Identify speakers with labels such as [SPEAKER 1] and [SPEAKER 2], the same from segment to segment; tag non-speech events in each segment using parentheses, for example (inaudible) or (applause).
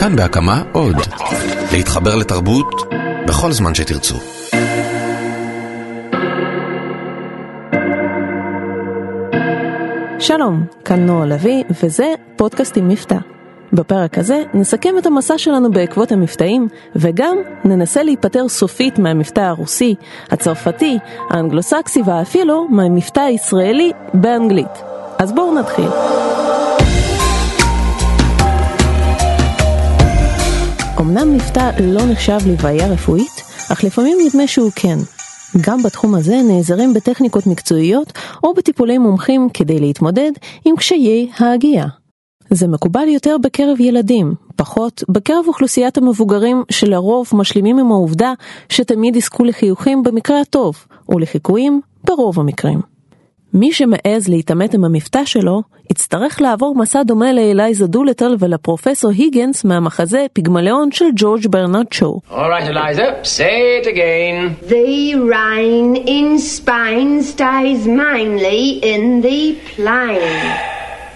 [SPEAKER 1] כאן בהקמה עוד. להתחבר לתרבות בכל זמן שתרצו.
[SPEAKER 2] שלום, כאן נועה לביא, וזה פודקאסט עם מבטא. בפרק הזה נסכם את המסע שלנו בעקבות המבטאים, וגם ננסה להיפטר סופית מהמבטא הרוסי, הצרפתי, האנגלוסקסי ואפילו מהמבטא הישראלי באנגלית. אז בואו נתחיל. אמנם מבטא לא נחשב לבעיה רפואית, אך לפעמים נדמה שהוא כן. גם בתחום הזה נעזרים בטכניקות מקצועיות או בטיפולי מומחים כדי להתמודד עם קשיי ההגייה. זה מקובל יותר בקרב ילדים, פחות בקרב אוכלוסיית המבוגרים שלרוב משלימים עם העובדה שתמיד יזכו לחיוכים במקרה הטוב, ולחיקויים ברוב המקרים. מי שמעז להתעמת עם המבטא שלו, יצטרך לעבור מסע דומה לאלייזה דולטל ולפרופסור היגנס מהמחזה פיגמליאון של ג'ורג' ברנרד שואו.
[SPEAKER 3] Alright, Eliza, say it again.
[SPEAKER 4] The rain in Spain stays mainly in the plain.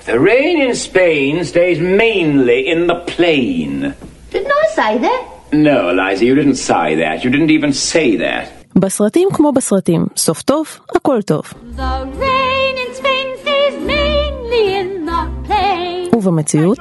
[SPEAKER 3] The rain in Spain stays mainly in the plain.
[SPEAKER 4] Didn't I say that?
[SPEAKER 3] No, Eliza, you didn't say that. You didn't even say that.
[SPEAKER 2] בסרטים כמו בסרטים, סוף טוב, הכל טוב.
[SPEAKER 5] The rain in Spain stays mainly in the plain.
[SPEAKER 2] ובמציאות,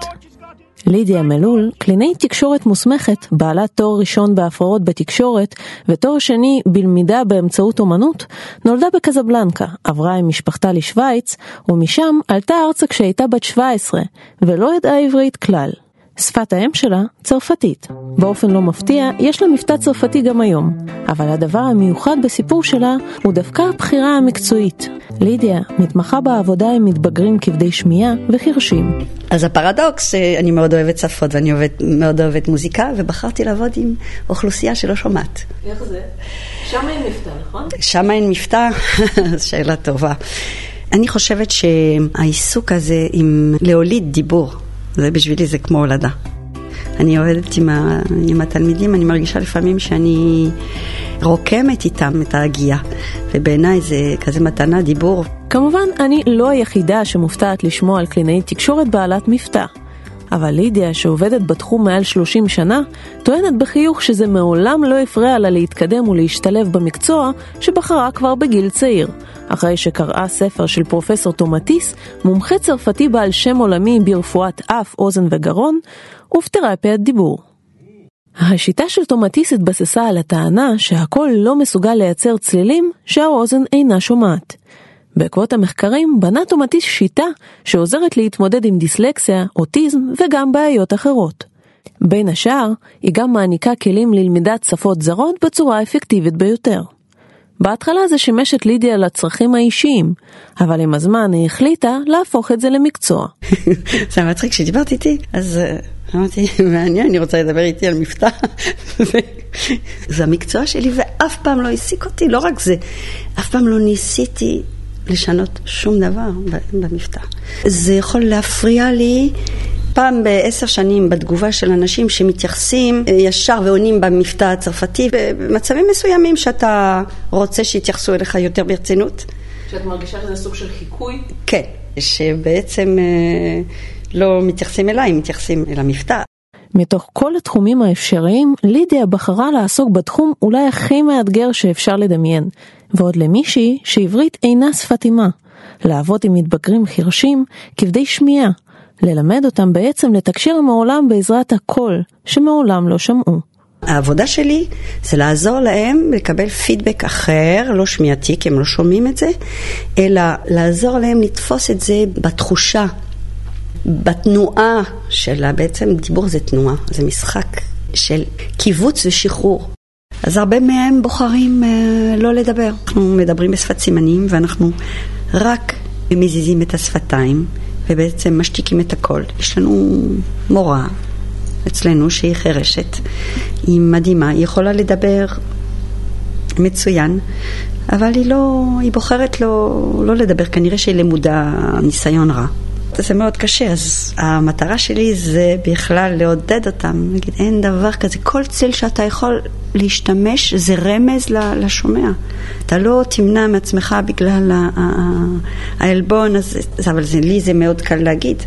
[SPEAKER 2] לידיה מלול, קלינאית תקשורת מוסמכת, בעלת תואר ראשון בהפרעות בתקשורת ותואר שני בלמידה באמצעות אומנות, נולדה בקזבלנקה, עברה עם משפחתה לשוויץ, ומשם עלתה ארצה כשהייתה בת 17, ולא ידעה עברית כלל. שפת האם שלה צרפתית. באופן לא מפתיע, יש לה מבטא צרפתי גם היום. אבל הדבר המיוחד בסיפור שלה הוא דווקא הבחירה המקצועית. לידיה מתמחה בעבודה עם מתבגרים כבדי שמיעה וחירשים.
[SPEAKER 6] אז הפרדוקס, אה, אני מאוד אוהבת שפות ואני אוהבת, מאוד אוהבת מוזיקה, ובחרתי לעבוד עם אוכלוסייה שלא שומעת.
[SPEAKER 2] איך זה? שם אין מבטא, נכון?
[SPEAKER 6] שם אין מבטא? (laughs) שאלה טובה. אני חושבת שהעיסוק הזה עם להוליד דיבור, זה בשבילי זה כמו הולדה. אני עובדת עם, ה, עם התלמידים, אני מרגישה לפעמים שאני רוקמת איתם את ההגייה, ובעיניי זה כזה מתנה, דיבור.
[SPEAKER 2] כמובן, אני לא היחידה שמופתעת לשמוע על קלינאית תקשורת בעלת מבטא. אבל לידיה, שעובדת בתחום מעל 30 שנה, טוענת בחיוך שזה מעולם לא הפריע לה להתקדם ולהשתלב במקצוע שבחרה כבר בגיל צעיר, אחרי שקראה ספר של פרופסור תומטיס, מומחה צרפתי בעל שם עולמי ברפואת אף, אוזן וגרון, ובתרפיית דיבור. השיטה של תומטיס התבססה על הטענה שהקול לא מסוגל לייצר צלילים שהאוזן אינה שומעת. בעקבות המחקרים בנה תומטיס שיטה שעוזרת להתמודד עם דיסלקסיה, אוטיזם וגם בעיות אחרות. בין השאר, היא גם מעניקה כלים ללמידת שפות זרות בצורה אפקטיבית ביותר. בהתחלה זה שימש את לידיה לצרכים האישיים, אבל עם הזמן היא החליטה להפוך את זה למקצוע. (laughs)
[SPEAKER 6] זה מצחיק, כשדיברת איתי, אז אה, אמרתי, (laughs) מעניין, אני רוצה לדבר איתי על מבטא. (laughs) זה המקצוע שלי ואף פעם לא העסיק אותי, לא רק זה, אף פעם לא ניסיתי לשנות שום דבר במבטא. זה יכול להפריע לי פעם בעשר שנים בתגובה של אנשים שמתייחסים אה, ישר ועונים במבטא הצרפתי, במצבים מסוימים שאתה רוצה שיתייחסו אליך יותר ברצינות.
[SPEAKER 2] שאת מרגישה שזה סוג של חיקוי?
[SPEAKER 6] כן, שבעצם אה, לא מתייחסים אליי, מתייחסים אל המבטא.
[SPEAKER 2] מתוך כל התחומים האפשריים, לידיה בחרה לעסוק בתחום אולי הכי מאתגר שאפשר לדמיין, ועוד למישהי שעברית אינה שפת אימה, לעבוד עם מתבגרים חירשים כבדי שמיעה, ללמד אותם בעצם לתקשר עם העולם בעזרת הקול, שמעולם לא שמעו.
[SPEAKER 6] העבודה שלי זה לעזור להם לקבל פידבק אחר, לא שמיעתי, כי הם לא שומעים את זה, אלא לעזור להם לתפוס את זה בתחושה, בתנועה שלה. בעצם דיבור זה תנועה, זה משחק של קיבוץ ושחרור. אז הרבה מהם בוחרים אה, לא לדבר. אנחנו מדברים בשפת סימנים ואנחנו רק מזיזים את השפתיים ובעצם משתיקים את הכל. יש לנו מורה אצלנו שהיא חירשת, היא מדהימה, היא יכולה לדבר מצוין, אבל היא לא, היא בוחרת לא, לא לדבר, כנראה שהיא למודה ניסיון רע. זה מאוד קשה, אז המטרה שלי זה בכלל לעודד אותם, להגיד אין דבר כזה, כל צל שאתה יכול להשתמש זה רמז לשומע. אתה לא תמנע מעצמך בגלל העלבון, אבל זה, לי זה מאוד קל להגיד,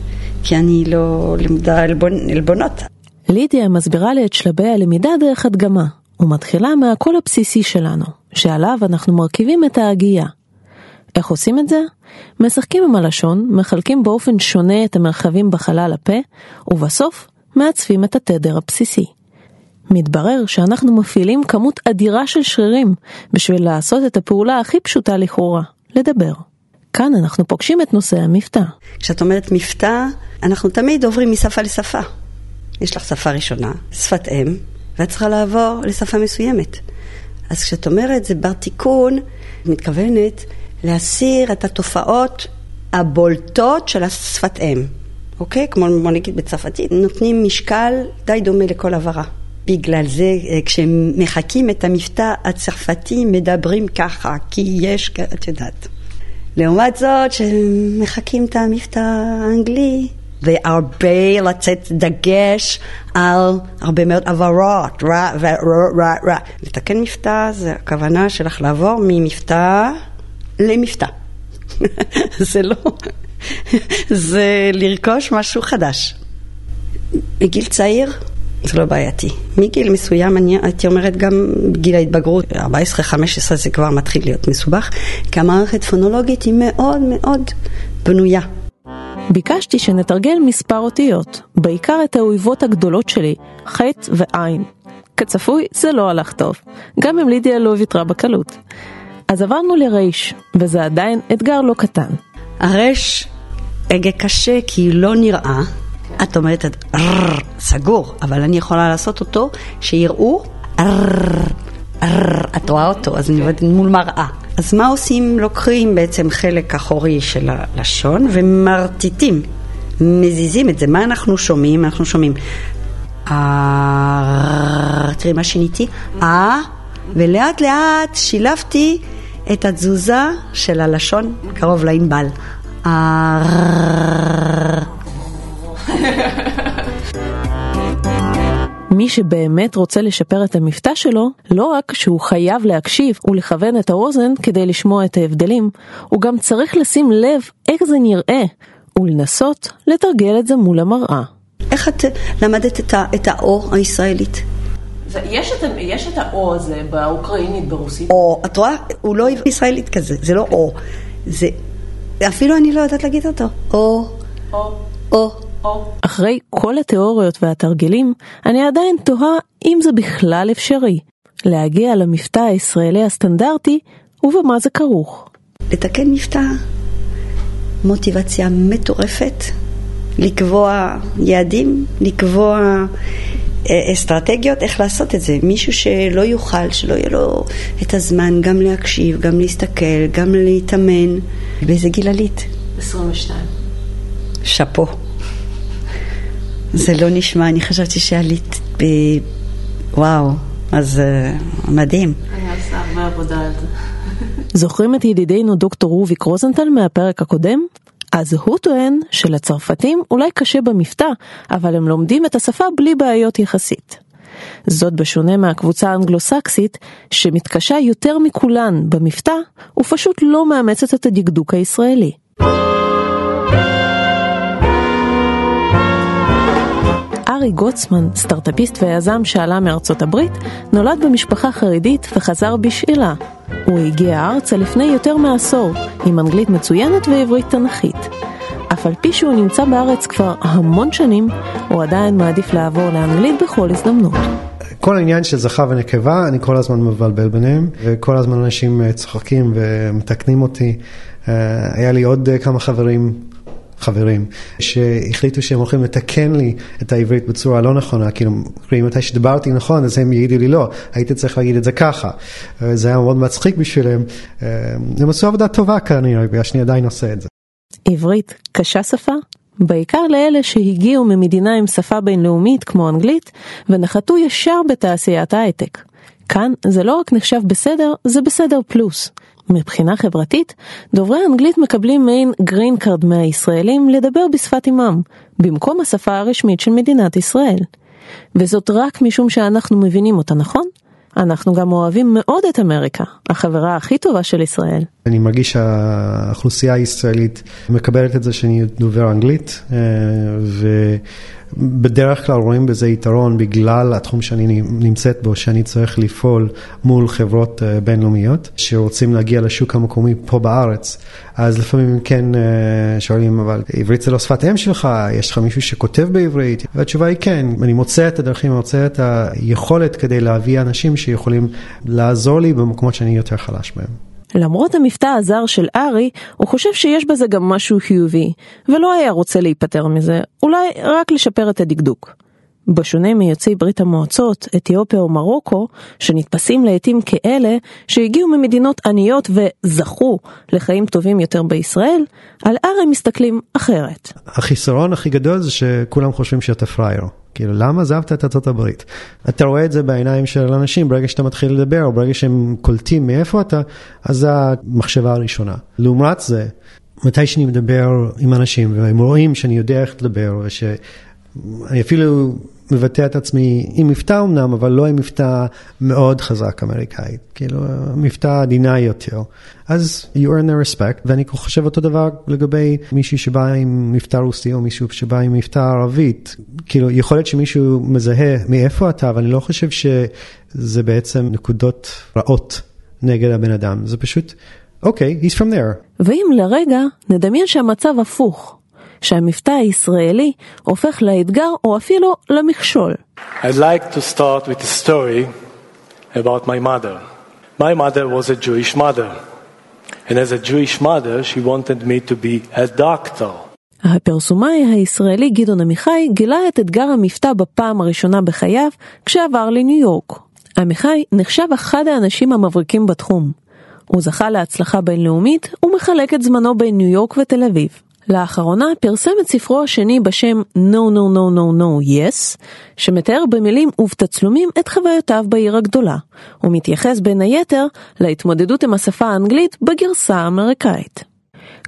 [SPEAKER 6] כי אני לא עלבון, עלבונות.
[SPEAKER 2] לידיה מסבירה לי את שלבי הלמידה דרך הדגמה, ומתחילה מהקול הבסיסי שלנו, שעליו אנחנו מרכיבים את ההגייה. איך עושים את זה? משחקים עם הלשון, מחלקים באופן שונה את המרחבים בחלל הפה, ובסוף מעצבים את התדר הבסיסי. מתברר שאנחנו מפעילים כמות אדירה של שרירים בשביל לעשות את הפעולה הכי פשוטה לכאורה, לדבר. כאן אנחנו פוגשים את נושא המבטא.
[SPEAKER 6] כשאת אומרת מבטא, אנחנו תמיד עוברים משפה לשפה. יש לך שפה ראשונה, שפת אם, ואת צריכה לעבור לשפה מסוימת. אז כשאת אומרת זה בר תיקון, את מתכוונת להסיר את התופעות הבולטות של השפת אם, אוקיי? כמו בוא נגיד בצרפתית, נותנים משקל די דומה לכל הברה. בגלל זה אה, כשמחקים את המבטא הצרפתי מדברים ככה, כי יש, את יודעת. לעומת זאת, כשמחקים את המבטא האנגלי, והרבה לתת דגש על הרבה מאוד עברות, רע ורע רע רע. לתקן מבטא זה הכוונה שלך לעבור ממבטא למבטא. (laughs) זה לא, (laughs) זה לרכוש משהו חדש. מגיל צעיר זה לא בעייתי. מגיל מסוים, אני הייתי אומרת גם בגיל ההתבגרות, 14-15 זה כבר מתחיל להיות מסובך, כי המערכת פונולוגית היא מאוד מאוד בנויה.
[SPEAKER 2] ביקשתי שנתרגל מספר אותיות, בעיקר את האויבות הגדולות שלי, ח' ועין. כצפוי, זה לא הלך טוב, גם אם לידיה לא ויתרה בקלות. אז עברנו לרייש, וזה עדיין אתגר לא קטן.
[SPEAKER 6] הרש הגה קשה כי לא נראה, את אומרת, סגור, אבל אני יכולה לעשות אותו שיראו, את רואה אותו, אז אני עובדת מול מראה. אז מה עושים? לוקחים בעצם חלק אחורי של הלשון ומרטיטים, מזיזים את זה. מה אנחנו שומעים? אנחנו שומעים תראי מה שיניתי? אה, ולאט לאט שילבתי את התזוזה של הלשון קרוב לענבל. (laughs)
[SPEAKER 2] מי שבאמת רוצה לשפר את המבטא שלו, לא רק שהוא חייב להקשיב ולכוון את האוזן כדי לשמוע את ההבדלים, הוא גם צריך לשים לב איך זה נראה, ולנסות לתרגל את זה מול המראה.
[SPEAKER 6] איך את למדת את, ה, את האו הישראלית?
[SPEAKER 2] זה, יש, את, יש את האו הזה באוקראינית, ברוסית.
[SPEAKER 6] או, את רואה? הוא לא ישראלית כזה, זה לא או. זה, אפילו אני לא יודעת להגיד אותו. או,
[SPEAKER 2] או,
[SPEAKER 6] או.
[SPEAKER 2] אחרי כל התיאוריות והתרגילים, אני עדיין תוהה אם זה בכלל אפשרי להגיע למבטא הישראלי הסטנדרטי ובמה זה כרוך.
[SPEAKER 6] לתקן מבטא, מוטיבציה מטורפת, לקבוע יעדים, לקבוע אסטרטגיות איך לעשות את זה. מישהו שלא יוכל, שלא יהיה לו את הזמן גם להקשיב, גם להסתכל, גם להתאמן. באיזה גיל עלית?
[SPEAKER 2] 22.
[SPEAKER 6] שאפו. זה לא נשמע, אני חשבתי שעלית ב... וואו, אז uh, מדהים.
[SPEAKER 2] אני עושה הרבה עבודה על זה. זוכרים את ידידנו דוקטור רוביק רוזנטל מהפרק הקודם? אז הוא טוען שלצרפתים אולי קשה במבטא, אבל הם לומדים את השפה בלי בעיות יחסית. זאת בשונה מהקבוצה האנגלוסקסית, שמתקשה יותר מכולן במבטא, ופשוט לא מאמצת את הדקדוק הישראלי. ארי גוטסמן, סטארטאפיסט ויזם שעלה מארצות הברית, נולד במשפחה חרדית וחזר בשאלה. הוא הגיע ארצה לפני יותר מעשור, עם אנגלית מצוינת ועברית תנכית. אף על פי שהוא נמצא בארץ כבר המון שנים, הוא עדיין מעדיף לעבור לאנגלית בכל הזדמנות.
[SPEAKER 7] כל העניין של זכר ונקבה, אני כל הזמן מבלבל ביניהם, וכל הזמן אנשים אה, צוחקים ומתקנים אותי. אה, היה לי עוד אה, כמה חברים חברים, שהחליטו שהם הולכים לתקן לי את העברית בצורה לא נכונה, כאילו, מתי שדיברתי נכון, אז הם יגידו לי לא, הייתי צריך להגיד את זה ככה. זה היה מאוד מצחיק בשבילם. הם עשו עבודה טובה כנראה, בגלל שאני עדיין עושה את זה.
[SPEAKER 2] עברית קשה שפה? בעיקר לאלה שהגיעו ממדינה עם שפה בינלאומית כמו אנגלית, ונחתו ישר בתעשיית ההייטק. כאן זה לא רק נחשב בסדר, זה בסדר פלוס. מבחינה חברתית, דוברי אנגלית מקבלים מעין green card מהישראלים לדבר בשפת אימם, במקום השפה הרשמית של מדינת ישראל. וזאת רק משום שאנחנו מבינים אותה, נכון? אנחנו גם אוהבים מאוד את אמריקה, החברה הכי טובה של ישראל.
[SPEAKER 7] אני מרגיש שהאוכלוסייה הישראלית מקבלת את זה שאני דובר אנגלית, בדרך כלל רואים בזה יתרון בגלל התחום שאני נמצאת בו, שאני צריך לפעול מול חברות אה, בינלאומיות שרוצים להגיע לשוק המקומי פה בארץ. אז לפעמים כן אה, שואלים, אבל עברית זה לא שפת אם שלך, יש לך מישהו שכותב בעברית? והתשובה היא כן, אני מוצא את הדרכים, אני מוצא את היכולת כדי להביא אנשים שיכולים לעזור לי במקומות שאני יותר חלש בהם.
[SPEAKER 2] למרות המבטא הזר של ארי, הוא חושב שיש בזה גם משהו חיובי, ולא היה רוצה להיפטר מזה, אולי רק לשפר את הדקדוק. בשונה מיוצאי ברית המועצות, אתיופיה או מרוקו, שנתפסים לעתים כאלה שהגיעו ממדינות עניות וזכו לחיים טובים יותר בישראל, על ארי מסתכלים אחרת.
[SPEAKER 7] החיסרון הכי גדול זה שכולם חושבים שאתה פראייר. כאילו, למה עזבת את ארצות הברית? אתה רואה את זה בעיניים של אנשים, ברגע שאתה מתחיל לדבר, או ברגע שהם קולטים מאיפה אתה, אז זו המחשבה הראשונה. לעומת זה, מתי שאני מדבר עם אנשים, והם רואים שאני יודע איך לדבר, ושאני אפילו מבטא את עצמי עם מבטא אמנם, אבל לא עם מבטא מאוד חזק אמריקאי, כאילו מבטא עדינה יותר. אז you earn their respect, ואני חושב אותו דבר לגבי מישהי שבא עם מבטא רוסי או מישהו שבא עם מבטא ערבית. כאילו, יכול להיות שמישהו מזהה מאיפה אתה, אבל אני לא חושב שזה בעצם נקודות רעות נגד הבן אדם, זה פשוט, אוקיי, okay, he's from there.
[SPEAKER 2] ואם לרגע נדמיין שהמצב הפוך. שהמבטא הישראלי הופך לאתגר או אפילו למכשול.
[SPEAKER 8] I'd like to start with a story about my mother. My mother was a Jewish mother, and as a Jewish mother she wanted me to be a doctor.
[SPEAKER 2] הפרסומאי הישראלי גדעון עמיחי גילה את אתגר המבטא בפעם הראשונה בחייו כשעבר לניו יורק. עמיחי נחשב אחד האנשים המבריקים בתחום. הוא זכה להצלחה בינלאומית ומחלק את זמנו בין ניו יורק ותל אביב. לאחרונה פרסם את ספרו השני בשם No No No No No Yes, שמתאר במילים ובתצלומים את חוויותיו בעיר הגדולה. הוא מתייחס בין היתר להתמודדות עם השפה האנגלית בגרסה האמריקאית.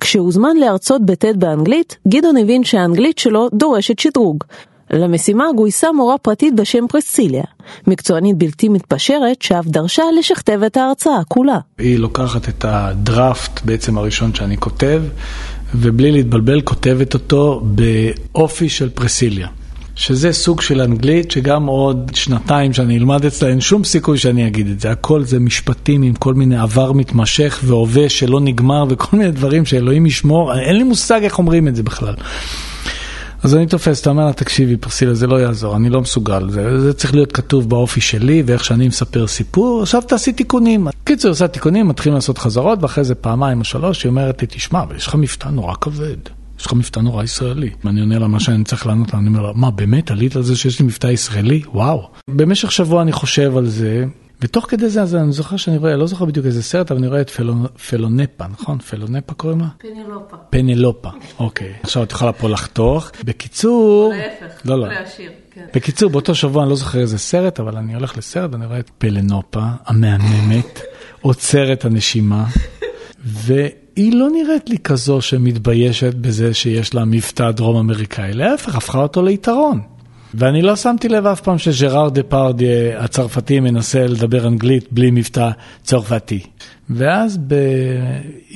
[SPEAKER 2] כשהוזמן להרצות בט' באנגלית, גדעון הבין שהאנגלית שלו דורשת שדרוג. למשימה גויסה מורה פרטית בשם פרסיליה, מקצוענית בלתי מתפשרת שאף דרשה לשכתב את ההרצאה כולה.
[SPEAKER 8] היא לוקחת את הדראפט בעצם הראשון שאני כותב, ובלי להתבלבל כותבת אותו באופי של פרסיליה. שזה סוג של אנגלית שגם עוד שנתיים שאני אלמד אצלה, אין שום סיכוי שאני אגיד את זה. הכל זה משפטים עם כל מיני עבר מתמשך והווה שלא נגמר וכל מיני דברים שאלוהים ישמור, אין לי מושג איך אומרים את זה בכלל. אז אני תופס, אתה אומר לה, תקשיבי, פרסילה, זה לא יעזור, אני לא מסוגל, זה, זה צריך להיות כתוב באופי שלי ואיך שאני מספר סיפור, עכשיו תעשי תיקונים. קיצור, עושה תיקונים, מתחילים לעשות חזרות, ואחרי זה פעמיים או שלוש, היא אומרת לי, תשמע, אבל יש לך מבטא נורא כבד. יש לך מבטא נורא ישראלי. אני עונה לה מה שאני צריך לענות לה, אני אומר לה, מה, באמת עלית על זה שיש לי מבטא ישראלי? וואו. במשך שבוע אני חושב על זה, ותוך כדי זה, אז אני זוכר שאני רואה, לא זוכר בדיוק איזה סרט, אבל אני רואה את פלו, פלונפה, נכון? פלונפה קוראים לה?
[SPEAKER 2] פנלופה.
[SPEAKER 8] פנלופה, אוקיי. עכשיו את יכולה פה לחתוך. בקיצור...
[SPEAKER 2] להפך,
[SPEAKER 8] לא, לא.
[SPEAKER 2] להשאיר, כן.
[SPEAKER 8] בקיצור, באותו שבוע אני לא זוכר איזה סרט, אבל אני הולך לסרט ואני רואה את פלנופה המהממת, (laughs) עוצרת הנשימה, והיא לא נראית לי כזו שמתביישת בזה שיש לה מבטא דרום אמריקאי, להפך, הפכה אותו ליתרון. ואני לא שמתי לב אף פעם שג'ראר דה פרדיה הצרפתי מנסה לדבר אנגלית בלי מבטא צרפתי. ואז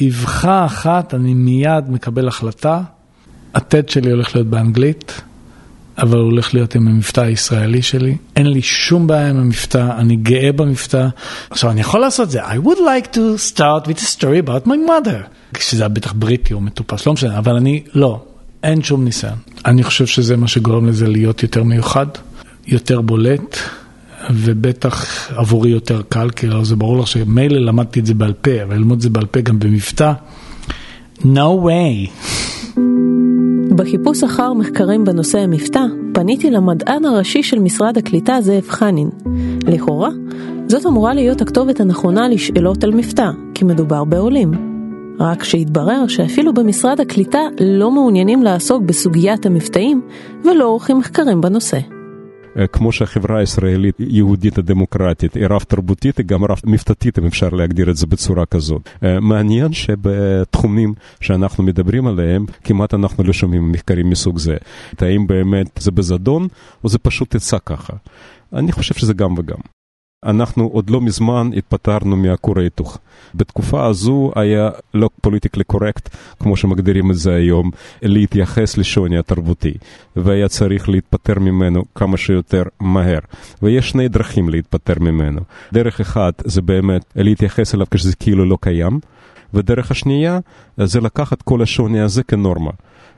[SPEAKER 8] באבחה אחת אני מיד מקבל החלטה, הטד שלי הולך להיות באנגלית, אבל הוא הולך להיות עם המבטא הישראלי שלי. אין לי שום בעיה עם המבטא, אני גאה במבטא. עכשיו, אני יכול לעשות זה. I would like to start with a story about my mother. כשזה היה בטח בריטי או מטופס, לא משנה, אבל אני, לא, אין שום ניסיון. אני חושב שזה מה שגורם לזה להיות יותר מיוחד, יותר בולט, ובטח עבורי יותר קל, כי זה ברור לך שמילא למדתי את זה בעל פה, אבל ללמוד את זה בעל פה גם במבטא, no way.
[SPEAKER 2] בחיפוש אחר מחקרים בנושא המבטא, פניתי למדען הראשי של משרד הקליטה זאב חנין. לכאורה, זאת אמורה להיות הכתובת הנכונה לשאלות על מבטא, כי מדובר בעולים. רק שהתברר שאפילו במשרד הקליטה לא מעוניינים לעסוק בסוגיית המבטאים ולא עורכים מחקרים בנושא.
[SPEAKER 9] כמו שהחברה הישראלית יהודית הדמוקרטית היא רב תרבותית, היא גם רב מבטאתית, אם אפשר להגדיר את זה בצורה כזאת. מעניין שבתחומים שאנחנו מדברים עליהם, כמעט אנחנו לא שומעים מחקרים מסוג זה. האם באמת זה בזדון, או זה פשוט יצא ככה? אני חושב שזה גם וגם. אנחנו עוד לא מזמן התפטרנו מהכור ההיתוך. בתקופה הזו היה לא פוליטיקלי קורקט, כמו שמגדירים את זה היום, להתייחס לשוני התרבותי, והיה צריך להתפטר ממנו כמה שיותר מהר. ויש שני דרכים להתפטר ממנו. דרך אחת זה באמת להתייחס אליו כשזה כאילו לא קיים, ודרך השנייה זה לקחת כל השוני הזה כנורמה.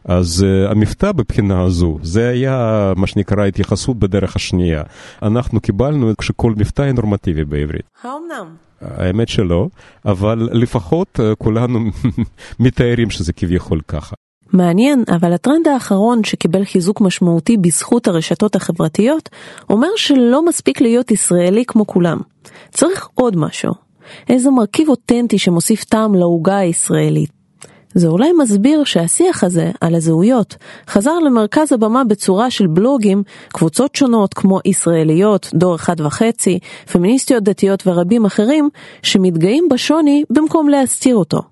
[SPEAKER 9] אז uh, המבטא בבחינה הזו, זה היה מה שנקרא התייחסות בדרך השנייה. אנחנו קיבלנו כשכל מבטא היא נורמטיבי בעברית.
[SPEAKER 2] האומנם?
[SPEAKER 9] האמת שלא, אבל לפחות uh, כולנו (laughs) מתארים שזה כביכול ככה.
[SPEAKER 2] מעניין, אבל הטרנד האחרון שקיבל חיזוק משמעותי בזכות הרשתות החברתיות, אומר שלא מספיק להיות ישראלי כמו כולם. צריך עוד משהו. איזה מרכיב אותנטי שמוסיף טעם לעוגה הישראלית. זה אולי מסביר שהשיח הזה על הזהויות חזר למרכז הבמה בצורה של בלוגים, קבוצות שונות כמו ישראליות, דור אחד וחצי, פמיניסטיות דתיות ורבים אחרים, שמתגאים בשוני במקום להסתיר אותו.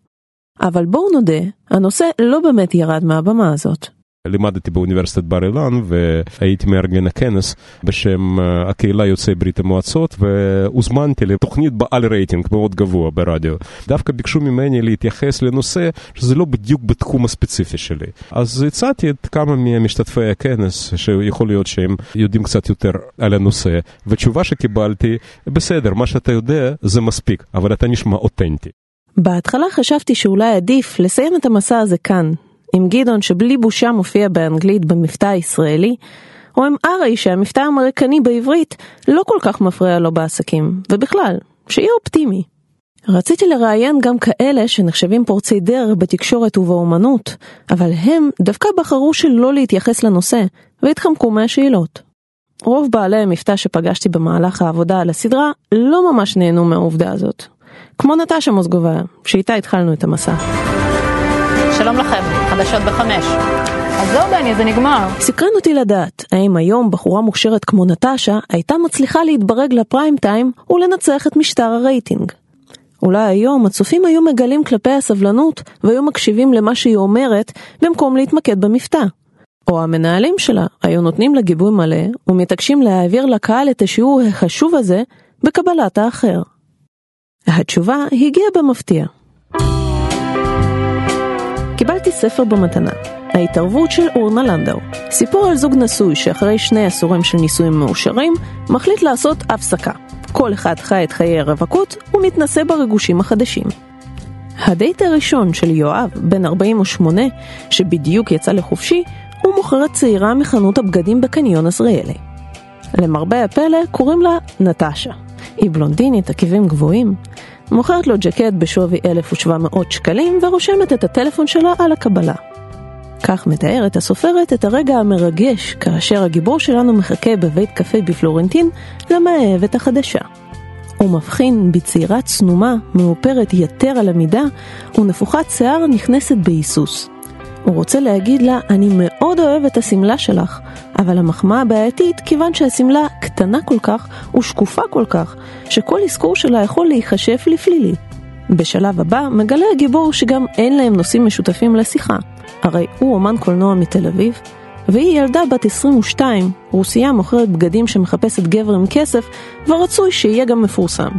[SPEAKER 2] אבל בואו נודה, הנושא לא באמת ירד מהבמה הזאת.
[SPEAKER 9] לימדתי באוניברסיטת בר אילן והייתי מארגן הכנס בשם הקהילה יוצאי ברית המועצות והוזמנתי לתוכנית בעל רייטינג מאוד גבוה ברדיו. דווקא ביקשו ממני להתייחס לנושא שזה לא בדיוק בתחום הספציפי שלי. אז הצעתי את כמה ממשתתפי הכנס שיכול להיות שהם יודעים קצת יותר על הנושא ותשובה שקיבלתי בסדר מה שאתה יודע זה מספיק אבל אתה נשמע אותנטי.
[SPEAKER 2] בהתחלה חשבתי שאולי עדיף לסיים את המסע הזה כאן, עם גדעון שבלי בושה מופיע באנגלית במבטא הישראלי, או עם ארי שהמבטא האמריקני בעברית לא כל כך מפריע לו בעסקים, ובכלל, שיהיה אופטימי. רציתי לראיין גם כאלה שנחשבים פורצי דרך בתקשורת ובאומנות, אבל הם דווקא בחרו שלא להתייחס לנושא, והתחמקו מהשאלות. רוב בעלי המבטא שפגשתי במהלך העבודה על הסדרה לא ממש נהנו מהעובדה הזאת. כמו נטשה מוסגוביה, שאיתה התחלנו את המסע.
[SPEAKER 10] שלום לכם, חדשות בחמש. אז זהו דני, זה נגמר.
[SPEAKER 2] סקרן אותי לדעת, האם היום בחורה מוכשרת כמו נטשה הייתה מצליחה להתברג לפריים טיים ולנצח את משטר הרייטינג. אולי היום הצופים היו מגלים כלפי הסבלנות והיו מקשיבים למה שהיא אומרת במקום להתמקד במבטא. או המנהלים שלה היו נותנים לה גיבוי מלא ומתעקשים להעביר לקהל את השיעור החשוב הזה בקבלת האחר. התשובה הגיעה במפתיע. קיבלתי ספר במתנה, ההתערבות של אורנה לנדאו. סיפור על זוג נשוי שאחרי שני עשורים של נישואים מאושרים, מחליט לעשות הפסקה. כל אחד חי את חיי הרווקות ומתנסה בריגושים החדשים. הדייט הראשון של יואב, בן 48, שבדיוק יצא לחופשי, הוא מוכרת צעירה מחנות הבגדים בקניון עזריאלי. למרבה הפלא קוראים לה נטשה. היא בלונדינית, עקבים גבוהים. מוכרת לו ג'קט בשווי 1,700 שקלים ורושמת את הטלפון שלה על הקבלה. כך מתארת הסופרת את הרגע המרגש כאשר הגיבור שלנו מחכה בבית קפה בפלורנטין למאהבת החדשה. הוא מבחין בצעירה צנומה, מאופרת יתר על המידה, ונפוחת שיער נכנסת בהיסוס. הוא רוצה להגיד לה, אני מאוד אוהב את השמלה שלך, אבל המחמאה בעייתית כיוון שהשמלה קטנה כל כך ושקופה כל כך, שכל אזכור שלה יכול להיחשב לפלילי. בשלב הבא מגלה הגיבור שגם אין להם נושאים משותפים לשיחה, הרי הוא אומן קולנוע מתל אביב, והיא ילדה בת 22, רוסייה מוכרת בגדים שמחפשת גבר עם כסף, ורצוי שיהיה גם מפורסם.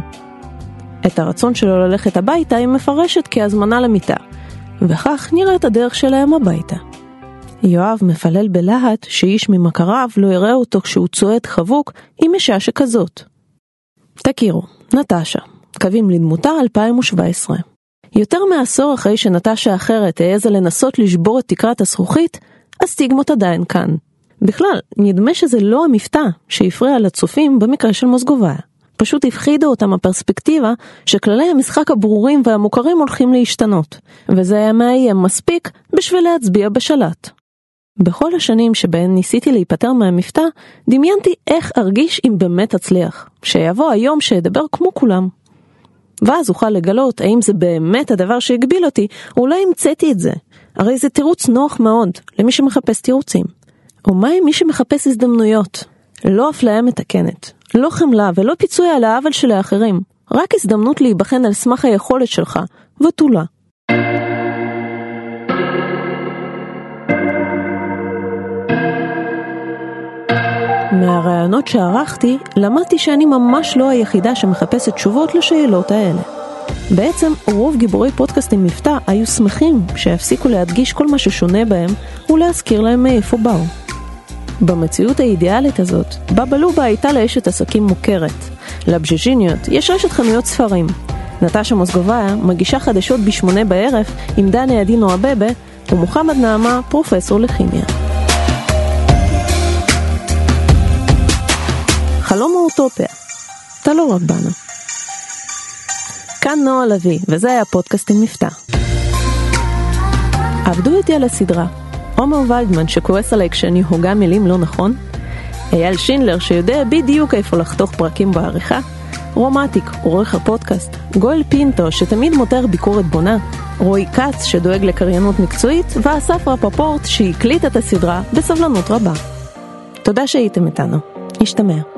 [SPEAKER 2] את הרצון שלו ללכת הביתה היא מפרשת כהזמנה למיטה, וכך נראית הדרך שלהם הביתה. יואב מפלל בלהט שאיש ממכריו לא יראה אותו כשהוא צועד חבוק עם אישה שכזאת. תכירו, נטשה, קווים לדמותה 2017. יותר מעשור אחרי שנטשה אחרת העזה לנסות לשבור את תקרת הזכוכית, הסטיגמות עדיין כאן. בכלל, נדמה שזה לא המבטא שהפריע לצופים במקרה של מוסגוביה. פשוט הפחידה אותם הפרספקטיבה שכללי המשחק הברורים והמוכרים הולכים להשתנות, וזה היה מאיים מספיק בשביל להצביע בשלט. בכל השנים שבהן ניסיתי להיפטר מהמבטא, דמיינתי איך ארגיש אם באמת אצליח, שיבוא היום שאדבר כמו כולם. ואז אוכל לגלות האם זה באמת הדבר שהגביל אותי, או אולי המצאתי את זה. הרי זה תירוץ נוח מאוד למי שמחפש תירוצים. ומה עם מי שמחפש הזדמנויות? לא אפליה מתקנת, לא חמלה ולא פיצוי על העוול של האחרים, רק הזדמנות להיבחן על סמך היכולת שלך, ותולה. מהראיונות שערכתי, למדתי שאני ממש לא היחידה שמחפשת תשובות לשאלות האלה. בעצם רוב גיבורי פודקאסטים מבטא היו שמחים שיפסיקו להדגיש כל מה ששונה בהם ולהזכיר להם מאיפה באו. במציאות האידיאלית הזאת, בבא לובה הייתה לאשת עסקים מוכרת. לבז'ז'יניות יש רשת חנויות ספרים. נטשה מוסגוביה מגישה חדשות בשמונה בערב עם דני עדינו אבבה ומוחמד נעמה פרופסור לכימיה. חלום הוא אוטופיה. אתה לא רק בנו. כאן נועה לביא, וזה היה פודקאסט עם מבטא. עבדו איתי על הסדרה. עומר ולדמן שכועס עליי כשאני הוגה מילים לא נכון, אייל שינדלר שיודע בדיוק איפה לחתוך פרקים בעריכה, רומטיק, עורך הפודקאסט, גואל פינטו שתמיד מותר ביקורת בונה, רועי כץ שדואג לקריינות מקצועית, ואסף רפפורט שהקליט את הסדרה בסבלנות רבה. תודה שהייתם איתנו. נשתמע.